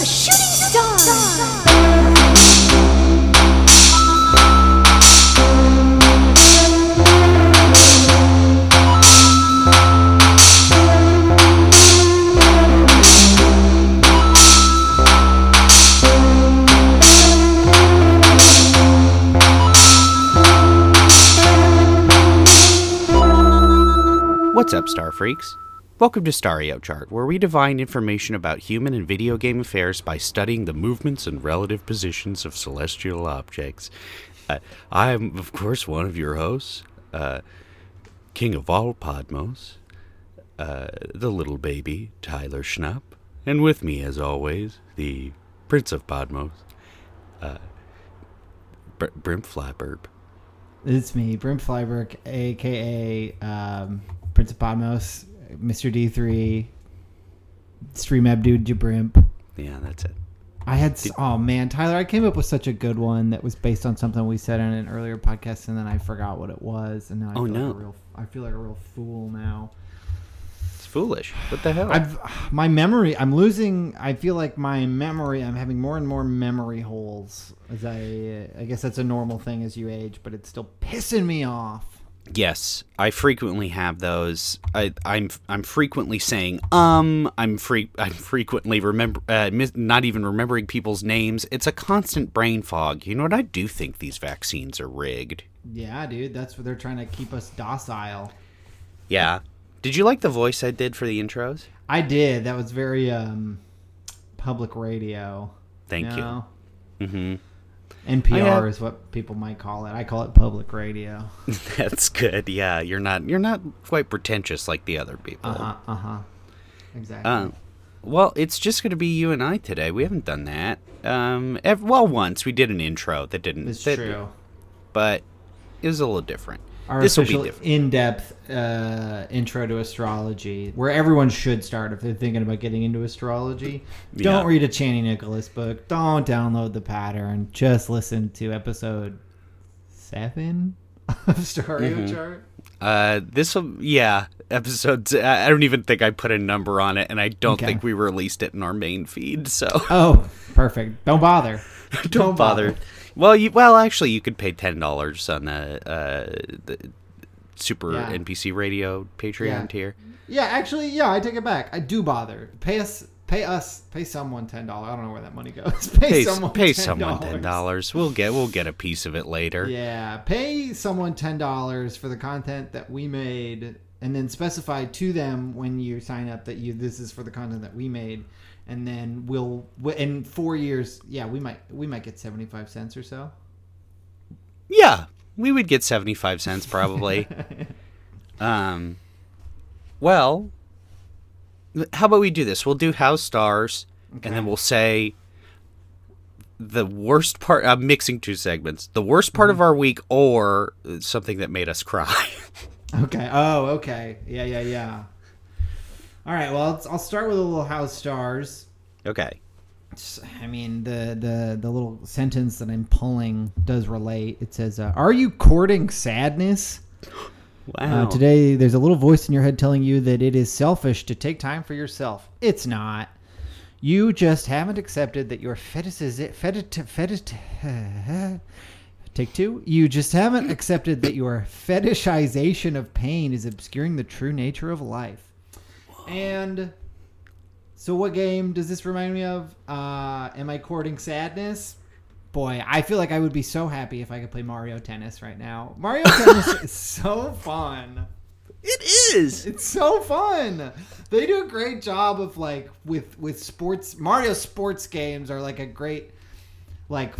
A shooting star. What's up, Star Freaks? Welcome to Stario Chart, where we divine information about human and video game affairs by studying the movements and relative positions of celestial objects. Uh, I am, of course, one of your hosts, uh, King of all Podmos, uh, the little baby, Tyler Schnupp, and with me, as always, the Prince of Podmos, uh, Br- Brimp Flapperb. It's me, Brim Flyberg, aka um, Prince of Podmos, Mr. D3, Stream Abdude Jabrimp. Yeah, that's it. I had, s oh man, Tyler, I came up with such a good one that was based on something we said in an earlier podcast, and then I forgot what it was, and now I Oh, feel no. like a real, I feel like a real fool now. It's foolish. What the hell? I've my memory. I'm losing. I feel like my memory. I'm having more and more memory holes as I. I guess that's a normal thing as you age, but it's still pissing me off. Yes, I frequently have those. I, I'm I'm frequently saying um. I'm free. I'm frequently remember uh, mis- not even remembering people's names. It's a constant brain fog. You know what? I do think these vaccines are rigged. Yeah, dude, that's what they're trying to keep us docile. Yeah. Did you like the voice I did for the intros? I did. That was very um, public radio. Thank you. know? Mm-hmm. NPR had- is what people might call it. I call it public radio. That's good. Yeah, you're not you're not quite pretentious like the other people. Uh huh. Uh huh. Exactly. Uh, well, it's just going to be you and I today. We haven't done that. Um, ev- well, once we did an intro that didn't. it's that- true. but it was a little different. Our this will be official in-depth uh, intro to astrology, where everyone should start if they're thinking about getting into astrology. Don't read a Chani Nicholas book. Don't download the pattern. Just listen to episode seven of Stario Mm-hmm. Chart. Uh, this will, yeah, episodes. I don't even think I put a number on it, and I don't Okay. think we released it in our main feed. So Oh, perfect. Don't bother. don't bother. Well, you well actually you could pay ten dollars on the uh the super Yeah. NPC radio Patreon Yeah. tier. Yeah, actually, yeah, I take it back. I do bother. Pay us, pay us, pay someone ten dollars. I don't know where that money goes. Pay, Pay, someone pay $10. someone ten dollars. We'll get we'll get a piece of it later. Yeah, pay someone ten dollars for the content that we made, and then specify to them when you sign up that you this is for the content that we made, and then we'll in four years, yeah, we might we might get seventy five cents or so. Yeah, we would get 75 cents probably. um well, how about we do this? We'll do house stars and then we'll say the worst part I'm mixing two segments. The worst part of our week or something that made us cry. Okay. Oh, okay. Yeah, yeah, yeah. All right. Well, I'll, start with a little house stars. okay. I mean, the the the little sentence that I'm pulling does relate. It says, uh, "Are you courting sadness?" Wow. Uh, today, there's a little voice in your head telling you that it is selfish to take time for yourself. It's not. You just haven't accepted that your fetish is it fetish fetish. Take two. You just haven't accepted that your fetishization of pain is obscuring the true nature of life. And so, what game does this remind me of? Uh, am I courting sadness? Boy, I feel like I would be so happy if I could play Mario Tennis right now. Mario Tennis is so fun. it is. It's so fun. They do a great job of like with with sports. Mario sports games are like a great like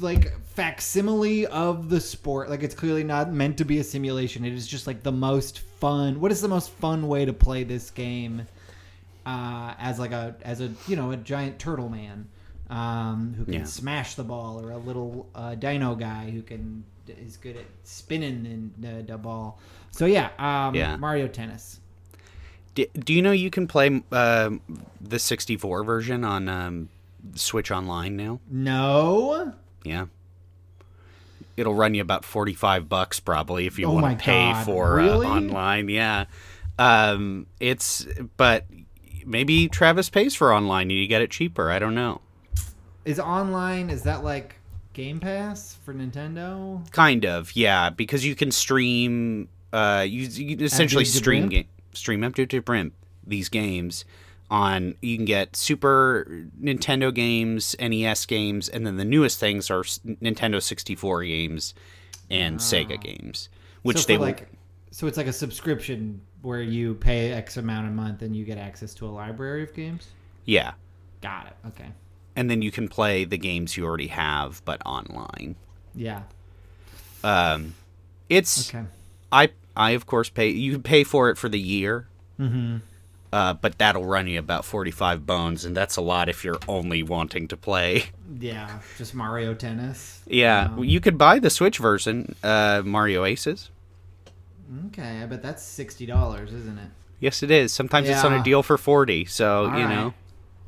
like facsimile of the sport. Like it's clearly not meant to be a simulation. It is just like the most fun. What is the most fun way to play this game? Uh, as like a as a you know a giant turtle man um, who can Yeah. smash the ball, or a little uh, dino guy who can is good at spinning in the, the ball. So yeah, um, Yeah. Mario Tennis. Do, do you know you can play um the 64 version on um, Switch Online now? No, Yeah. It'll run you about 45 bucks probably if you Oh want to pay God, for really? uh, online. Yeah. Um it's but maybe Travis pays for online and you get it cheaper. I don't know. Is online? Is that like Game Pass for Nintendo? Kind of, yeah, because you can stream. Uh, you, you essentially stream game, stream empty to brimp these games on. You can get Super Nintendo games, NES games, and then the newest things are Nintendo sixty four games and Sega games, which Ah. so they like, so it's like a subscription where you pay X amount a month and you get access to a library of games. yeah, Got it. Okay. and then you can play the games you already have, but online. Yeah. Um, it's Okay. I I of course pay. You pay for it for the year. Mm-hmm. Uh, but that'll run you about 45 bones, and that's a lot if you're only wanting to play. Yeah. Just Mario Tennis. Yeah, Um, you could buy the Switch version, uh, Mario Aces. Okay. I bet that's sixty dollars, isn't it? Yes, it is. Sometimes it's on a deal for 40, so, All you right. know.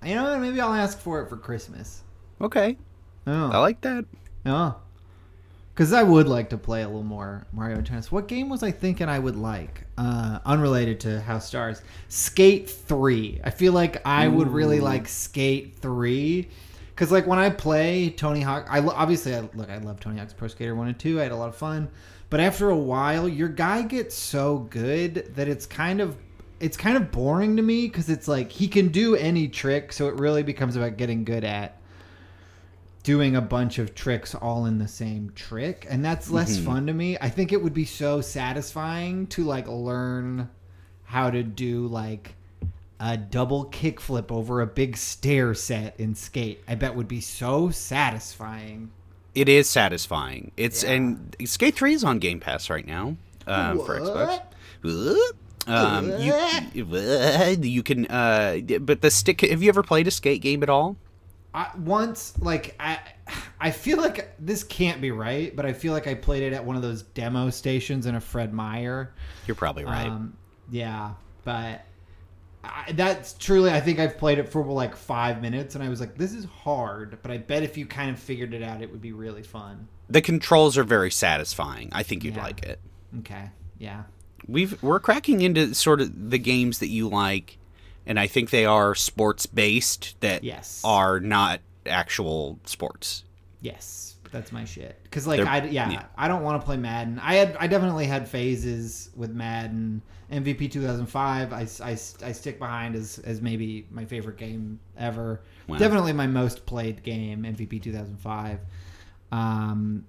You know what? Maybe I'll ask for it for Christmas. Okay, Oh. I like that. Oh. Because I would like to play a little more Mario Tennis. What game was I thinking I would like? Uh, unrelated to House Stars. Skate 3. I feel like I would really like Skate 3. Because, like, when I play Tony Hawk, I lo- obviously, I, look, I love Tony Hawk's Pro Skater 1 and 2. I had a lot of fun. But after a while, your guy gets so good that it's kind of. It's kind of boring to me because it's like he can do any trick, so it really becomes about getting good at doing a bunch of tricks all in the same trick and that's less fun to me i think it would be so satisfying to like learn how to do like a double kickflip over a big stair set in skate i bet would be so satisfying It is satisfying. It's Yeah. and Skate 3 is on Game Pass right now um, for Xbox. What? Um, you, you can, uh, but the stick. Have you ever played a skate game at all? I, once like i i feel like this can't be right but i feel like i played it at one of those demo stations in a fred meyer You're probably right. Um, yeah, but I, that's truly. I think I've played it for like five minutes, and I was like, "This is hard." But I bet if you kind of figured it out, it would be really fun. the controls are very satisfying. I think you'd Yeah. like it. Okay, yeah, We've we're cracking into sort of the games that you like, and I think they are sports based that Yes. are not actual sports. yes, that's my shit. Because like They're- I yeah, yeah. I don't want to play Madden. I had I definitely had phases with Madden. MVP 2005, I, I, I stick behind as, as maybe my favorite game ever. Wow. Definitely my most played game, MVP 2005. Um,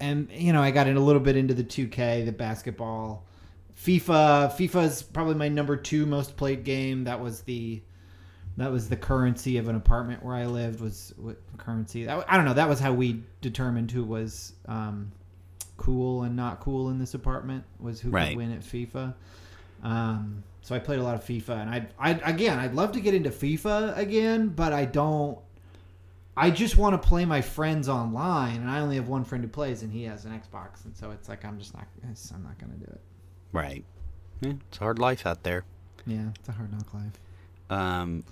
and you know, I got in a little bit into the 2K, the basketball, FIFA. FIFA's probably my number two most played game. That was the that was the currency of an apartment where I lived. Was what currency? I, I don't know. That was how we determined who was um, cool and not cool in this apartment. Was who Right. could win at FIFA. Um, so I played a lot of FIFA, and I, I again, I'd love to get into FIFA again, but I don't. I just want to play my friends online, and I only have one friend who plays, and he has an Xbox, and so it's like I'm just not. I'm not gonna do it. Right. Yeah, it's a hard life out there. Yeah, it's a hard knock life. Um,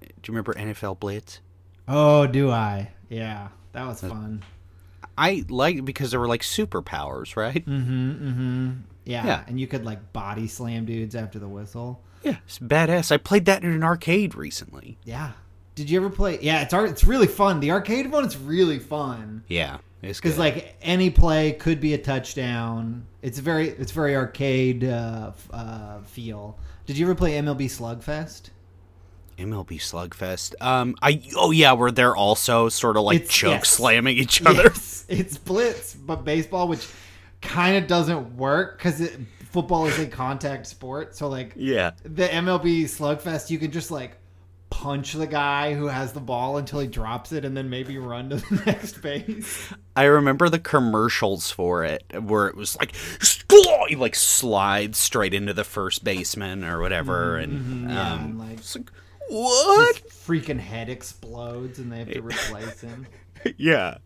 do you remember NFL Blitz? Oh, do I? Yeah, that was fun. I liked because there were like superpowers, right? Mm-hmm. Mm-hmm. Yeah, Yeah. and you could like body slam dudes after the whistle. Yeah, it's badass. I played that in an arcade recently. Yeah. Did you ever play? Yeah, it's ar- it's really fun. The arcade one is really fun Yeah, because like any play could be a touchdown. It's very it's very arcade uh, uh, feel. Did you ever play MLB Slugfest? MLB Slugfest. Um, I oh yeah, where they're also sort of like It's- choke yes. slamming each other. Yes, it's blitz, but baseball, which kind of doesn't work because football is a contact sport. So like Yeah, the MLB Slugfest, you can just like punch the guy who has the ball until he drops it, and then maybe run to the next base. I remember the commercials for it where it was like he like slides straight into the first baseman or whatever, and yeah, um, and, like- it's like what? Freaking head explodes, and they have to replace him. yeah.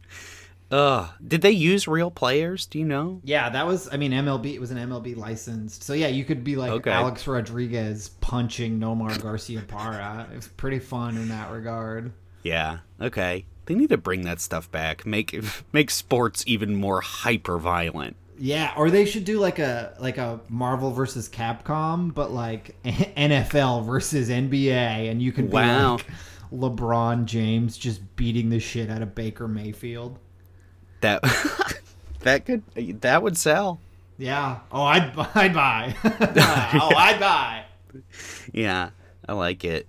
Uh, did they use real players? Do you know? Yeah, that was. I mean, MLB. It was an MLB licensed. So yeah, you could be like Okay. Alex Rodriguez punching Nomar Garciaparra. It was pretty fun in that regard. Yeah. Okay. They need to bring that stuff back. Make make sports even more hyper violent. Yeah, or they should do like a like a Marvel versus Capcom, but like NFL versus NBA, and you can be Wow. like LeBron James just beating the shit out of Baker Mayfield. That that could that would sell. Yeah. Oh, I'd I'd buy. oh, I'd buy. Yeah, I like it.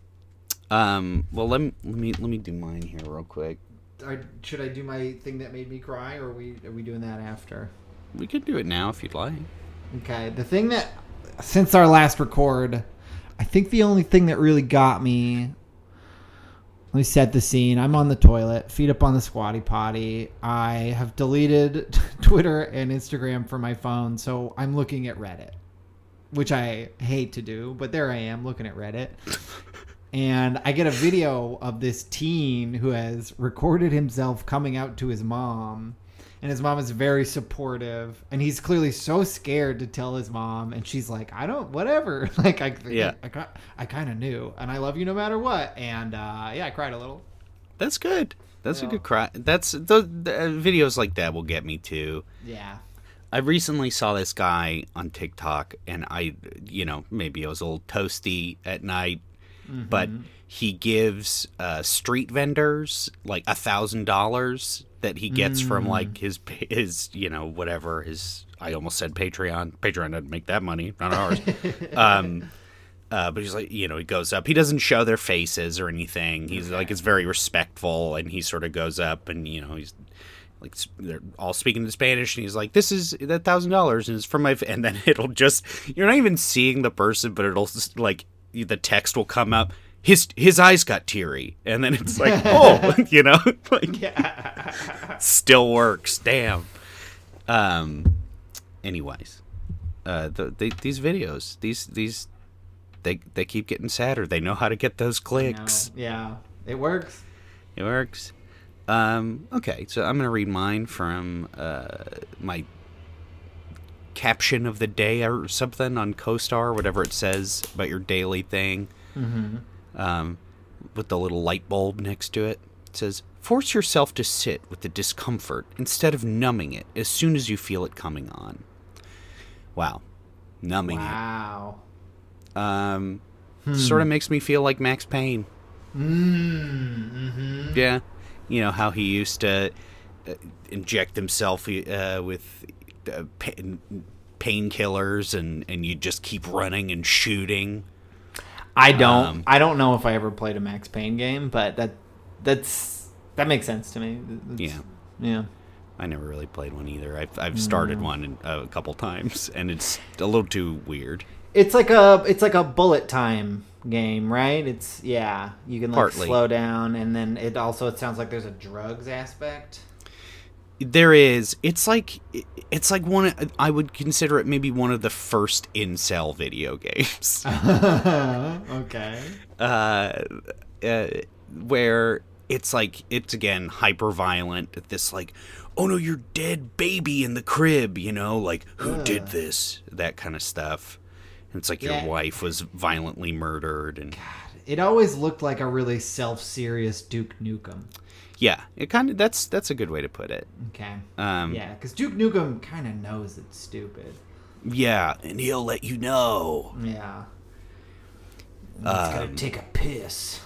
Um, well, let me let me let me do mine here real quick. Or should I do my thing that made me cry, or are we are we doing that after? We could do it now if you'd like. Okay, the thing that since our last record, I think the only thing that really got me. Let me set the scene. I'm on the toilet, feet up on the squatty potty. I have deleted Twitter and Instagram from my phone, so I'm looking at Reddit, which I hate to do, but there I am looking at Reddit. And I get a video of this teen who has recorded himself coming out to his mom and his mom is very supportive and he's clearly so scared to tell his mom and she's like i don't whatever like i Yeah. i, I, I kind of knew and i love you no matter what and uh yeah i cried a little That's good. That's a good cry. That's the, the uh, videos like that will get me too. yeah I recently saw this guy on TikTok, and I, you know, maybe I was a little toasty at night, but he gives uh, street vendors like a thousand dollars that he gets from like his his you know whatever his I almost said Patreon. Patreon doesn't make that money, not ours. um, uh, but he's like, you know, he goes up. He doesn't show their faces or anything. He's like, it's very respectful, and he sort of goes up, and you know, he's like, they're all speaking in Spanish, and he's like, this is that thousand dollars, and it's from my, f-, and then it'll just, you're not even seeing the person, but it'll just, like, the text will come up. His his eyes got teary, and then it's like, oh, you know, like, yeah. still works. Damn. Um. Anyways, uh, the, they, these videos, these these they they keep getting sadder. They know how to get those clicks. yeah it works It works. Um, okay, so I'm gonna read mine from uh, my caption of the day or something on CoStar, whatever it says about your daily thing. Um, with the little light bulb next to it. It says, "Force yourself to sit with the discomfort instead of numbing it as soon as you feel it coming on." Wow, numbing wow it. Um, sort of makes me feel like Max Payne. mm-hmm. Yeah, you know how he used to uh, inject himself uh, with uh, painkillers, and and you just keep running and shooting. i don't Um, i don't know if i ever played a max payne game but that that's that makes sense to me It's- Yeah. yeah I never really played one either. I've I've started one in, uh, a couple times, and it's a little too weird. It's like a it's like a bullet time game, right? It's yeah, you can like Partly. slow down, and then it also it sounds like there's a drugs aspect. There is. It's like it's like one. I would consider it maybe one of the first incel video games. okay. uh, uh, where it's like it's again hyper violent. This like, oh no, you're dead baby in the crib. You know, like who did this? That kind of stuff. And it's like Yeah. your wife was violently murdered, and It always looked like a really self-serious Duke Nukem. Yeah, it kind of that's that's a good way to put it. Okay. Um, yeah, because Duke Nukem kind of knows it's stupid. yeah, and he'll let you know. Yeah. He's gotta Um, take a piss.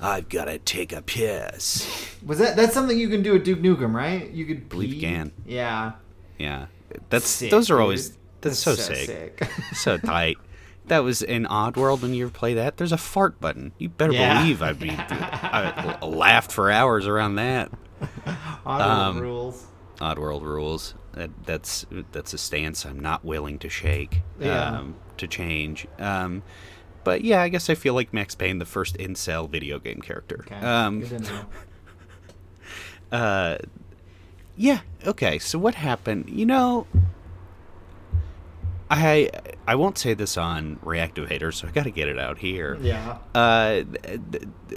I've got to take a piss. Was that that's something you can do at Duke Nukem, right? You could Believe you can. Yeah. Yeah, that's Sick, those are always that's, so, sick. sick. so tight. That was in Oddworld when you play that. There's a fart button. You better Yeah. believe I'd be I laughed for hours around that. Auto Um, rules. Oddworld rules. That, that's that's a stance I'm not willing to shake. Yeah. Um, to change. Um, but yeah, I guess I feel like Max Payne, the first incel video game character. Okay. Um, Good uh, yeah. Okay. So what happened? You know, I I won't say this on Reactivator, so I got to get it out here. Yeah. Uh,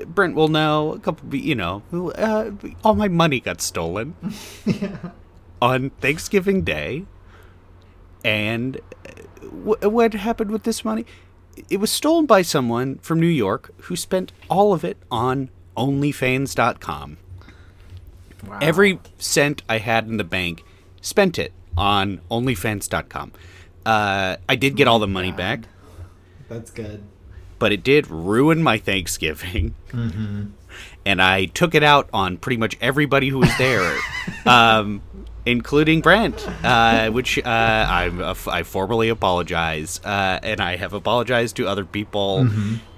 Brent will know a couple. You know, uh, all my money got stolen yeah. on Thanksgiving Day, and uh, wh- what happened with this money? It was stolen by someone from New York who spent all of it on OnlyFans.com. Wow. Every cent I had in the bank, spent it on OnlyFans.com. Uh, I did get all the money back, That's good. but it did ruin my Thanksgiving. And I took it out on pretty much everybody who was there, um, including Brent, uh, which uh, I, uh, I formally apologize. Uh, and I have apologized to other people.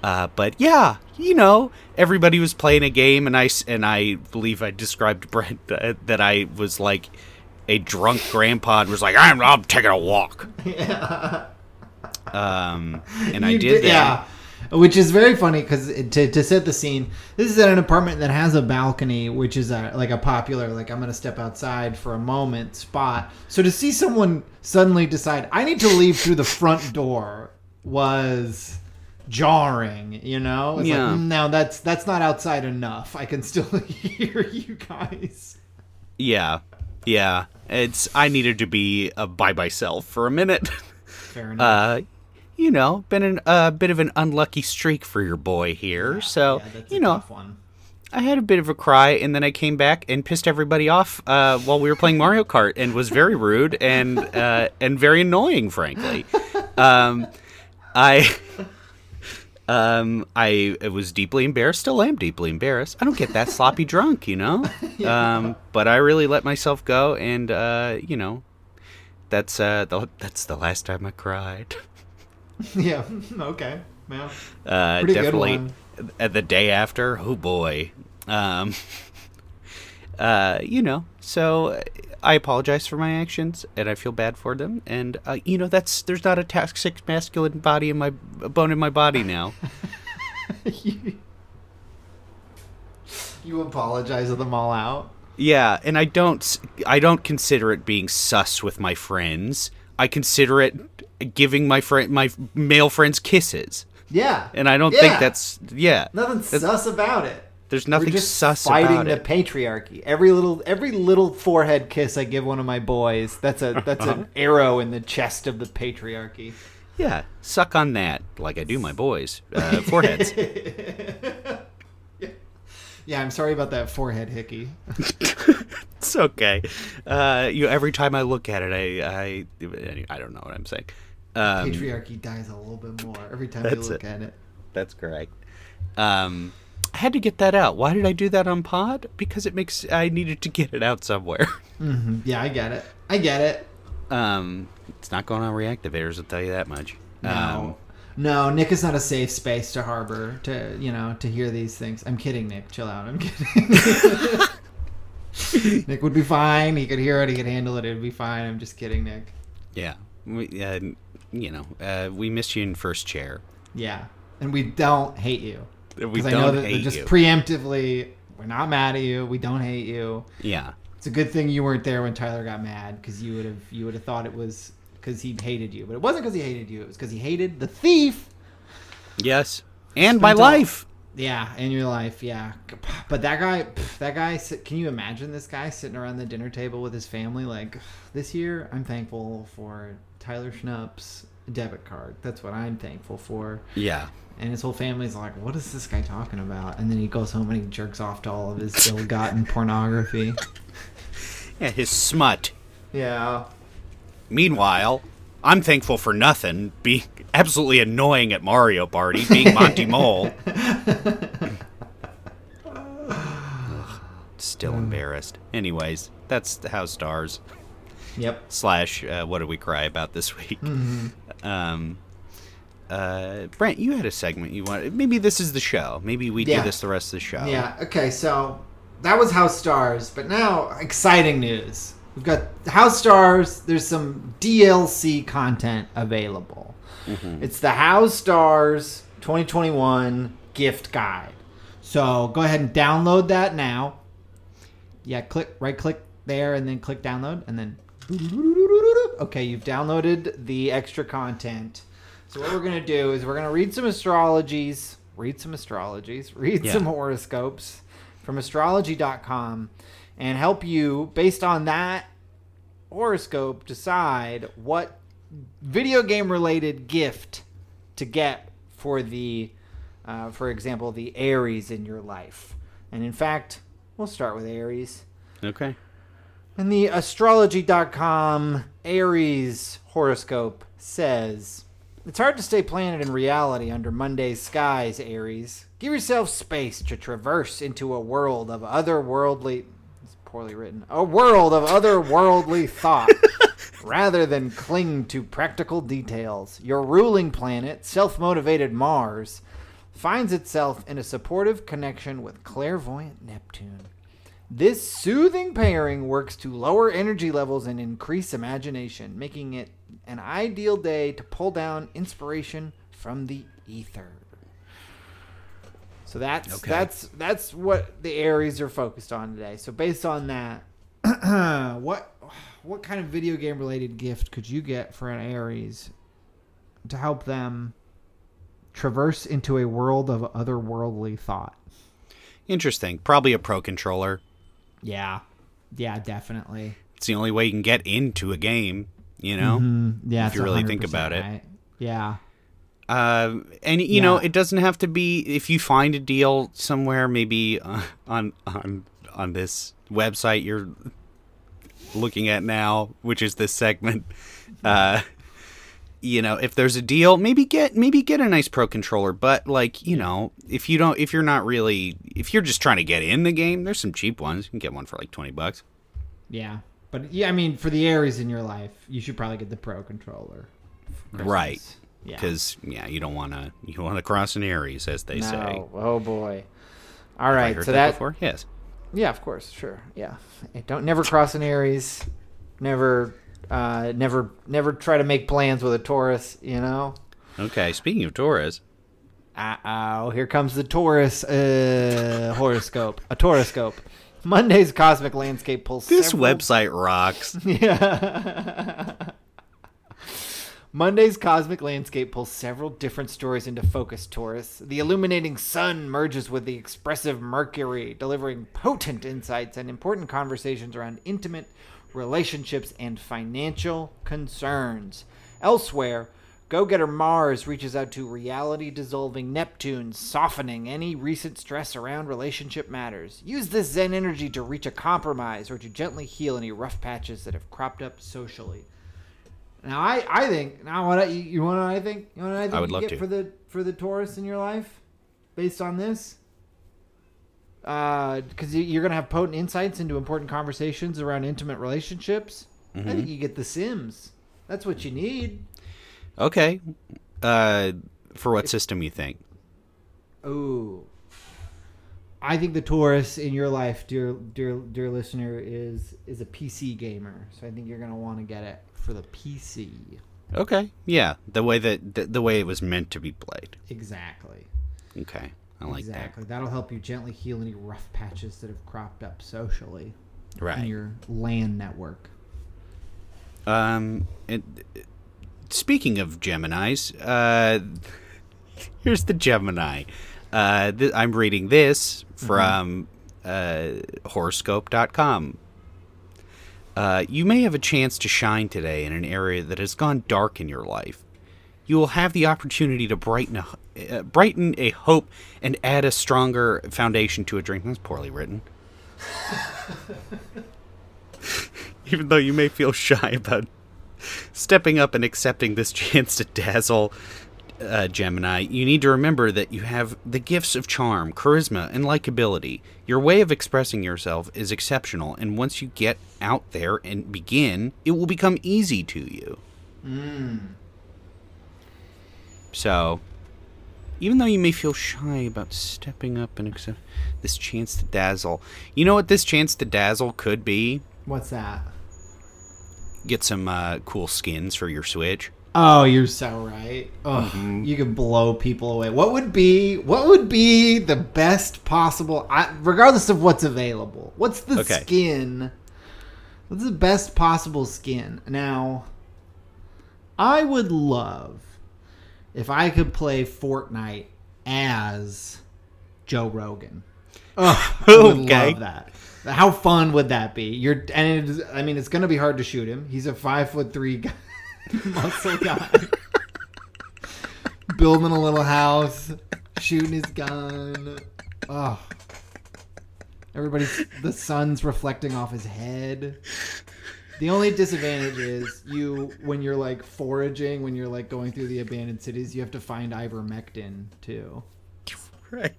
Uh, but yeah, you know, everybody was playing a game, and I, and I believe I described Brent that I was like a drunk grandpa and was like, I'm, I'm taking a walk. Um, and I You did that. Yeah. Which is very funny because to, to set the scene, this is at an apartment that has a balcony, which is a, like a popular, like I'm going to step outside for a moment spot. So to see someone suddenly decide, I need to leave through the front door was jarring, you know? It's Yeah. like, "Mm, no, that's, that's not outside enough. I can still hear you guys. Yeah, yeah. It's I needed to be uh, by myself for a minute. Fair enough. Uh, you know, been a uh, bit of an unlucky streak for your boy here. so yeah, that's a you know. I had a bit of a cry, and then I came back and pissed everybody off uh, while we were playing Mario Kart, and was very rude and uh, and very annoying, frankly. Um, I. Um, I was deeply embarrassed. Still am deeply embarrassed. I don't get that sloppy drunk, you know. Um, but I really let myself go, and uh, you know, that's uh, the, that's the last time I cried. yeah. Okay. Yeah. Uh, Pretty good one. The day after, oh boy. Um, uh, you know, so I apologize for my actions, and I feel bad for them. And uh, you know, that's there's not a toxic masculine body in my bone in my body now. You apologize to them all out. yeah, and I don't I don't consider it being sus with my friends. I consider it giving my friend my male friends kisses, Yeah. and I don't Yeah. think that's yeah. Nothing sus about it. There's nothing just sus fighting about the it. patriarchy. Every little every little forehead kiss I give one of my boys, that's a that's an arrow in the chest of the patriarchy. Yeah, suck on that like I do my boys. Uh, foreheads. Yeah, I'm sorry about that forehead hickey. it's okay. Uh, you every time I look at it, I I I don't know what I'm saying. Um, Patriarchy dies a little bit more every time you look it. at it. that's correct. Um, I had to get that out. Why did I do that on Pod? Because it makes I needed to get it out somewhere. Yeah, I get it. I get it. Um, it's not going on reactivators. I'll tell you that much. No. Um, no, Nick is not a safe space to harbor to you know to hear these things. I'm kidding, Nick. Chill out. I'm kidding. Nick would be fine. He could hear it. He could handle it. It'd be fine. I'm just kidding, Nick. yeah, we, uh, you know, uh, we missed you in first chair. Yeah, and we don't hate you. We don't I know that hate just you. preemptively, we're not mad at you. We don't hate you. yeah, It's a good thing you weren't there when Tyler got mad because you would have you would have thought it was because he hated you, but it wasn't because he hated you. It was because he hated the thief. yes, and my Spent life. Yeah, and your life, yeah. But that guy, that guy, can you imagine this guy sitting around the dinner table with his family? Like, this year, I'm thankful for Tyler Schnupp's debit card. That's what I'm thankful for. Yeah. And his whole family's like, what is this guy talking about? And then he goes home and he jerks off to all of his ill gotten pornography. Yeah, his smut. Yeah. Meanwhile, I'm thankful for nothing, being absolutely annoying at Mario Party, being Monty Mole. Ugh, Still embarrassed. Anyways, that's how Stars Yep. slash uh, what do we cry about this week? Um, uh, Brent, you had a segment you wanted. Maybe this is the show. Maybe we Yeah. do this the rest of the show. Yeah. Okay. So that was House Stars, but now exciting news. We've got House Stars. There's some DLC content available. It's the House Stars 2021 gift guide. So go ahead and download that now. Yeah, click right click there and then click download and then okay, you've downloaded the extra content. So what we're gonna do is we're gonna read some astrologies, read some astrologies, read Yeah. some horoscopes from astrology.com and help you based on that horoscope decide what video game related gift to get for the uh, for example the aries in your life and in fact we'll start with aries Okay. And the astrology.com Aries horoscope says It's hard to stay planted in reality under Monday's skies, Aries. Give yourself space to traverse into a world of otherworldly. It's poorly written. A world of otherworldly thought. rather than cling to practical details. Your ruling planet, self motivated Mars, finds itself in a supportive connection with clairvoyant Neptune. This soothing pairing works to lower energy levels and increase imagination, making it an ideal day to pull down inspiration from the ether. So that's Okay. that's that's what the Aries are focused on today. So based on that, what what kind of video game related gift could you get for an Aries to help them traverse into a world of otherworldly thought? Interesting. Probably a pro controller. Yeah. Yeah, definitely. It's the only way you can get into a game, you know? Mm, yeah, If you really think about it. right. Yeah. Uh, and you know, it doesn't have to be if you find a deal somewhere, maybe uh, on on on this website you're looking at now, which is this segment. Uh, you know, if there's a deal, maybe get maybe get a nice pro controller. But like, you know, if you don't, if you're not really, if you're just trying to get in the game, there's some cheap ones. You can get one for like twenty bucks. Yeah. But yeah, I mean, for the Aries in your life, you should probably get the Pro controller. Right. Yeah. Because yeah, you don't want to you want to cross an Aries, as they say. Oh boy. All Have I right. heard So that that. before? Yes. Yeah, of course. Sure. Yeah. Don't never cross an Aries. Never. Uh, never. Never try to make plans with a Taurus. You know. Okay. Speaking of Taurus. Uh oh, here comes the Taurus uh, horoscope. A Tauroscope. Monday's cosmic landscape pulls This several- website rocks. Yeah. Monday's cosmic landscape pulls several different stories into focus, Taurus. The illuminating sun merges with the expressive Mercury, delivering potent insights and important conversations around intimate relationships and financial concerns. Elsewhere, Go Getter Mars reaches out to reality dissolving Neptune, softening any recent stress around relationship matters. Use this Zen energy to reach a compromise or to gently heal any rough patches that have cropped up socially. Now, I, I think now what I, you, you want to I think you want what I think I would you love get to. for the for the Taurus in your life, based on this. Because you're gonna have potent insights into important conversations around intimate relationships. I Mm-hmm. think you get the Sims. That's what you need. Okay. Uh, for what system you think? Oh, I think the Taurus in your life, dear dear dear listener, is is a PC gamer. So I think you're gonna want to get it for the PC. Okay. Yeah, the way that the, the way it was meant to be played. Exactly. Okay. I like exactly. That'll help you gently heal any rough patches that have cropped up socially. Right. in your LAN network. Um, it, speaking of Gemini's, uh, here's the Gemini. Uh, th- I'm reading this from uh, horoscope.com. Uh, you may have a chance to shine today in an area that has gone dark in your life. You will have the opportunity to brighten a, uh, brighten a hope and add a stronger foundation to a dream. That's poorly written. Even though you may feel shy about stepping up and accepting this chance to dazzle uh, Gemini, you need to remember that you have the gifts of charm, charisma, and likability. Your way of expressing yourself is exceptional, and once you get out there and begin, it will become easy to you. So, even though you may feel shy about stepping up and accept this chance to dazzle, you know what this chance to dazzle could be? What's that? Get some uh, cool skins for your Switch. Oh, you're so right. Oh, Mm-hmm. you can blow people away. What would be what would be the best possible I, regardless of what's available. What's the Okay. skin? What's the best possible skin? Now, I would love if I could play Fortnite as Joe Rogan. Oh, I would Okay. love that. How fun would that be? You're and it is, I mean it's going to be hard to shoot him. He's a five foot three guy, muscle guy, building a little house, shooting his gun. Oh, Everybody's the sun's reflecting off his head. The only disadvantage is you when you're like foraging, when you're like going through the abandoned cities, you have to find ivermectin too. Right.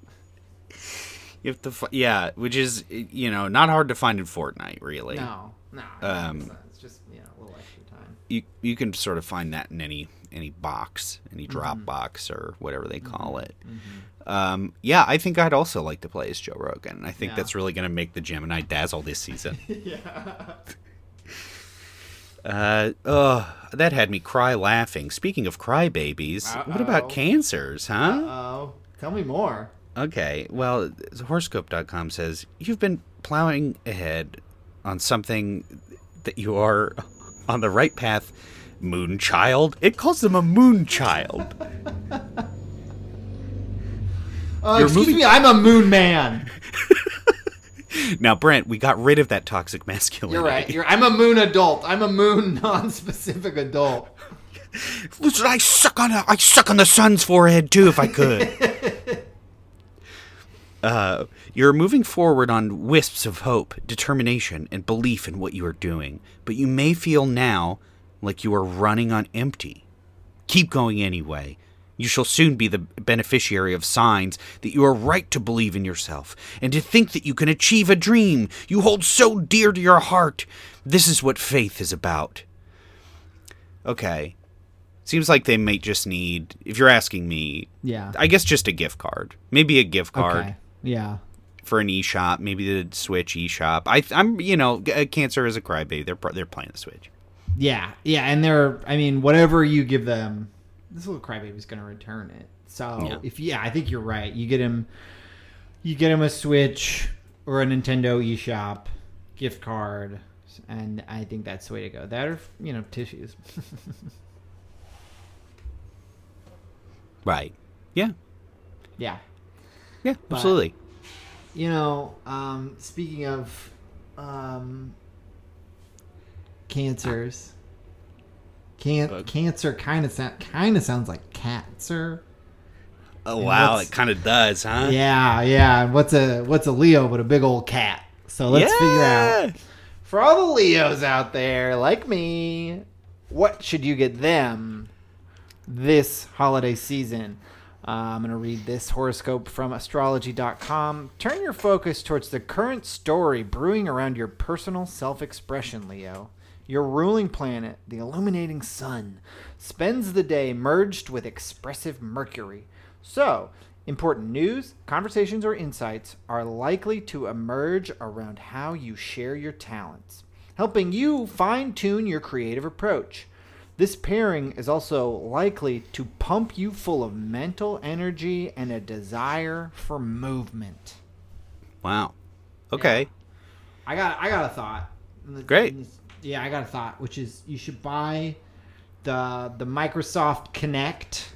You have to, fi- yeah, which is you know not hard to find in Fortnite, really. No, no, Um, it's just you know a little extra time. You you can sort of find that in any any box, any drop Mm-hmm. box or whatever they call it. Um, yeah, I think I'd also like to play as Joe Rogan. I think Yeah. that's really going to make the Gemini dazzle this season. yeah. Uh, oh, that had me cry laughing. Speaking of crybabies, what about cancers, huh? Oh, tell me more. Okay, well, horoscope.com says you've been plowing ahead on something that you are on the right path. Moon child. It calls them a moon child. Uh, You're excuse moving- me, I'm a moon man. Now, Brent, we got rid of that toxic masculinity. You're right. You're, I'm a moon adult. I'm a moon non-specific adult. Listen, I suck on a, I suck on the sun's forehead too, if I could. uh, you're moving forward on wisps of hope, determination, and belief in what you are doing, but you may feel now like you are running on empty. Keep going anyway. You shall soon be the beneficiary of signs that you are right to believe in yourself and to think that you can achieve a dream you hold so dear to your heart. This is what faith is about. Okay. Seems like they may just need, if you're asking me, Yeah. I guess just a gift card. Maybe a gift card Okay. Yeah. for an eShop, maybe the Switch eShop. I, I'm, you know, uh, Cancer is a crybaby. They're they're playing the Switch. Yeah. Yeah. And they're, I mean, whatever you give them, this little crybaby's going to return it. So Yeah. if, yeah, I think you're right. You get him, you get him a Switch or a Nintendo eShop gift card. And I think that's the way to go. That or, you know, tissues. Right. Yeah. yeah. Yeah. But- absolutely. You know, um, speaking of um, cancers, can cancer kind of sound kind of sounds like cancer. Oh and wow, it kind of does, huh? Yeah, yeah. and What's a what's a Leo but a big old cat? So let's figure out for all the Leos out there like me, what should you get them this holiday season? Uh, I'm going to read this horoscope from astrology.com. Turn your focus towards the current story brewing around your personal self expression, Leo. Your ruling planet, the illuminating sun, spends the day merged with expressive Mercury. So, important news, conversations, or insights are likely to emerge around how you share your talents, helping you fine tune your creative approach. This pairing is also likely to pump you full of mental energy and a desire for movement. Wow. Okay. I got I got a thought. Great. Yeah, I got a thought, which is you should buy the the Microsoft Kinect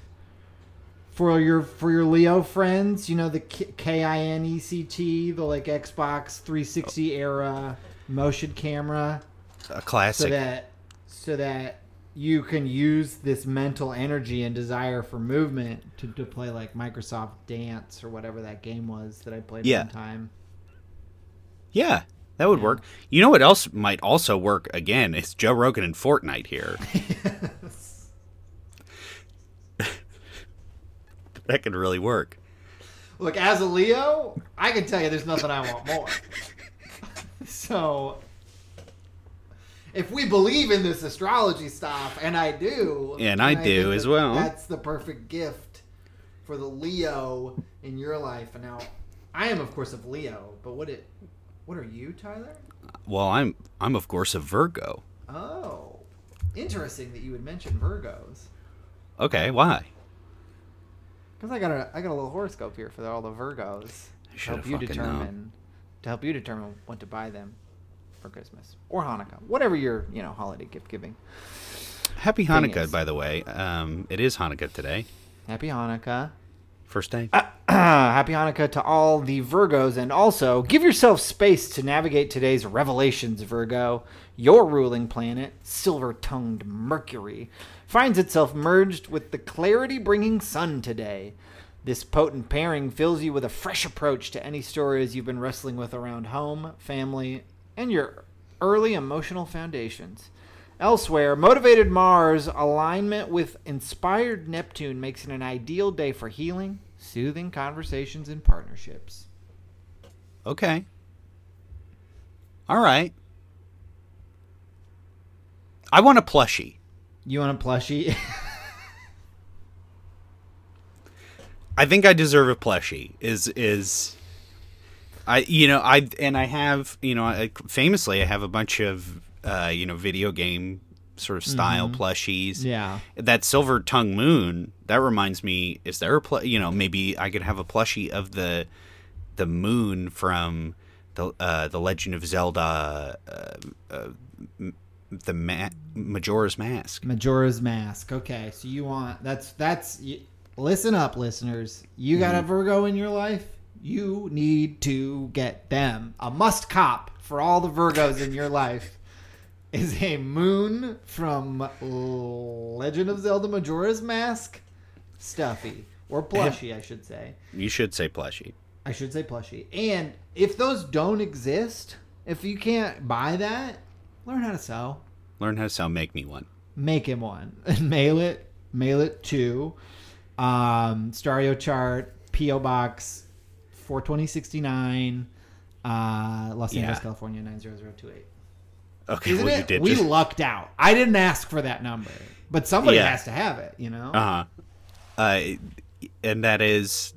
for your for your Leo friends. You know the K I N E C T, the like Xbox 360 era motion camera, A classic. so that so that you can use this mental energy and desire for movement to, to play like Microsoft Dance or whatever that game was that I played Yeah. one time. yeah, that would work. You know what else might also work again? It's Joe Rogan and Fortnite here. that could really work. Look, as a Leo, I can tell you there's nothing I want more. so, if we believe in this astrology stuff, and I do, And I think do as well. That's the perfect gift for the Leo in your life. And now, I am, of course, of Leo, but what it, what are you, Tyler? Well, I'm I'm of course a Virgo. Oh, interesting that you would mention Virgos. Okay, why? Because I got a I got a little horoscope here for all the Virgos I to help you determine to help you determine what to buy them for Christmas or Hanukkah, whatever your you know holiday gift giving. Happy Hanukkah, by the way. Um, it is Hanukkah today. Happy Hanukkah. First day. Uh, Happy Hanukkah to all the Virgos, and also give yourself space to navigate today's revelations, Virgo. Your ruling planet, silver tongued Mercury, finds itself merged with the clarity bringing sun today. This potent pairing fills you with a fresh approach to any stories you've been wrestling with around home, family, and your early emotional foundations. Elsewhere, motivated Mars alignment with inspired Neptune makes it an ideal day for healing, soothing conversations, and partnerships. Okay. All right. I want a plushie. You want a plushie? I think I deserve a plushie. Is is I you know I and I have you know I, famously I have a bunch of uh, you know video game sort of style plushies. yeah. That silver tongue moon that reminds me. Is there a pl- you know maybe I could have a plushie of the the moon from the uh, the Legend of Zelda. Uh, uh, the Ma- Majora's Mask. Majora's Mask. Okay, so you want that's that's y- listen up, listeners. You got a Virgo in your life. You need to get them a must cop for all the Virgos in your life. Is a moon from Legend of Zelda Majora's Mask stuffy or plushie, I should say. You should say plushie. I should say plushie. And if those don't exist, if you can't buy that, learn how to sew. Learn how to sell. Make me one. make him one and mail it mail it to um Stario chart PO box 42069 uh Los Angeles Yeah. California 90028 Okay, isn't well, you did we just. lucked out I didn't ask for that number but somebody Yeah. has to have it you know Uh huh. Uh, and that is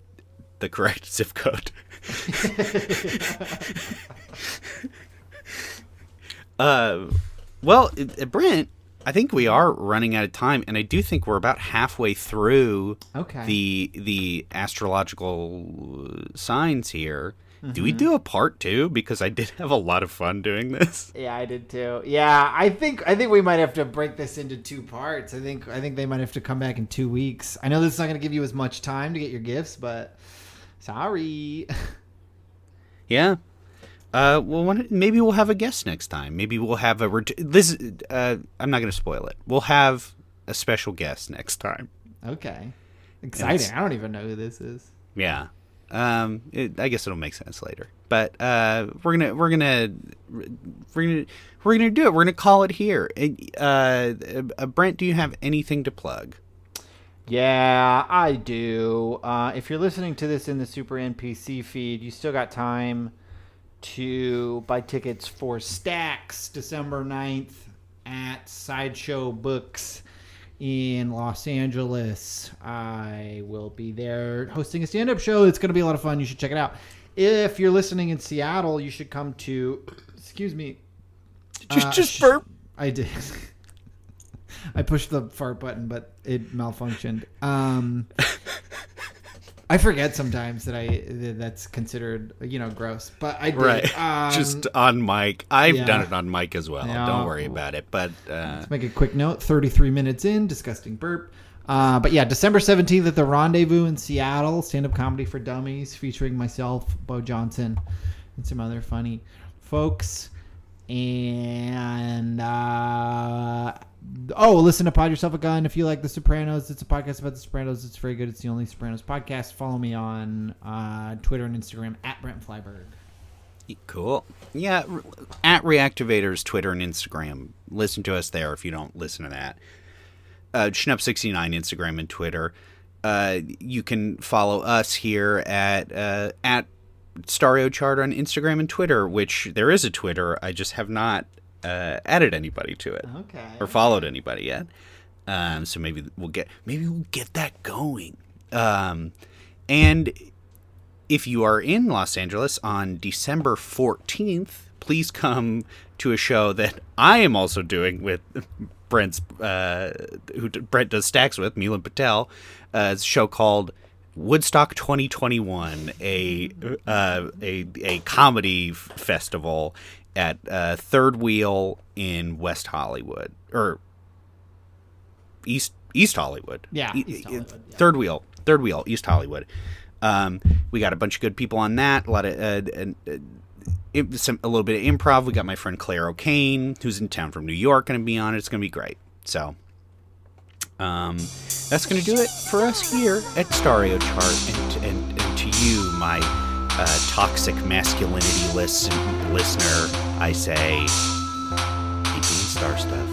the correct zip code. uh, well, uh, Brent, I think we are running out of time, and I do think we're about halfway through Okay. the the astrological signs here. Do Mm-hmm. we do a part two? Because I did have a lot of fun doing this. yeah I did too yeah I think I think we might have to break this into two parts I think I think they might have to come back in two weeks I know this is not going to give you as much time to get your gifts but sorry Yeah. Uh, well, maybe we'll have a guest next time. Maybe we'll have a ret- this. Uh, I'm not going to spoil it. We'll have a special guest next time. Okay. Exciting. I don't even know who this is. Yeah. Um, it, I guess it'll make sense later. But uh, we're gonna we're gonna we're gonna we're gonna do it. We're gonna call it here. Uh, uh, Brent, do you have anything to plug? Yeah, I do. Uh, if you're listening to this in the Super NPC feed, you still got time to buy tickets for Stacks December 9th at Sideshow Books in Los Angeles. I will be there hosting a stand up show. It's going to be a lot of fun. You should check it out. If you're listening in Seattle, you should come to, excuse me, Just Uh, just burp. I did. I pushed the fart button, but it malfunctioned. Um, I forget sometimes that I that that's considered you know gross, but I did. Right. Um, just on mic. I've yeah. done it on mic as well. Don't worry about it. But uh, Let's make a quick note. Thirty-three minutes in, disgusting burp. Uh, but yeah, December seventeenth at the Rendezvous in Seattle, stand-up comedy for dummies, featuring myself, Bo Johnson, and some other funny folks. And uh, oh, listen to Pod Yourself a Gun if you like The Sopranos. It's a podcast about The Sopranos. It's very good. It's the only Sopranos podcast. Follow me on uh, Twitter and Instagram at Brent Flyberg. Cool. Yeah, at Reactivators, Twitter and Instagram. Listen to us there if you don't listen to that. Uh, Schnup69, Instagram and Twitter. Uh, you can follow us here at uh, at Stario Chart on Instagram and Twitter, which there is a Twitter. I just have not uh, added anybody to it Okay. or followed anybody yet. Um, so maybe we'll get maybe we'll get that going. Um, and if you are in Los Angeles on December 14th, please come to a show that I am also doing with Brent's, uh, who Brent does stacks with, Milan Patel. Uh, it's a show called Woodstock 2021, a uh, a a comedy f- festival at uh, Third Wheel in West Hollywood or East East Hollywood. Yeah, E- East Hollywood, yeah. Third Wheel, Third Wheel, East Hollywood. Um, we got a bunch of good people on that. A lot of uh, uh, uh, some a little bit of improv. We got my friend Claire O'Kane, who's in town from New York, going to be on it. It's going to be great. So, Um, that's going to do it for us here at Stario Chart. And, and, and to you, my uh, toxic masculinity listen, listener, I say, keep doing star stuff.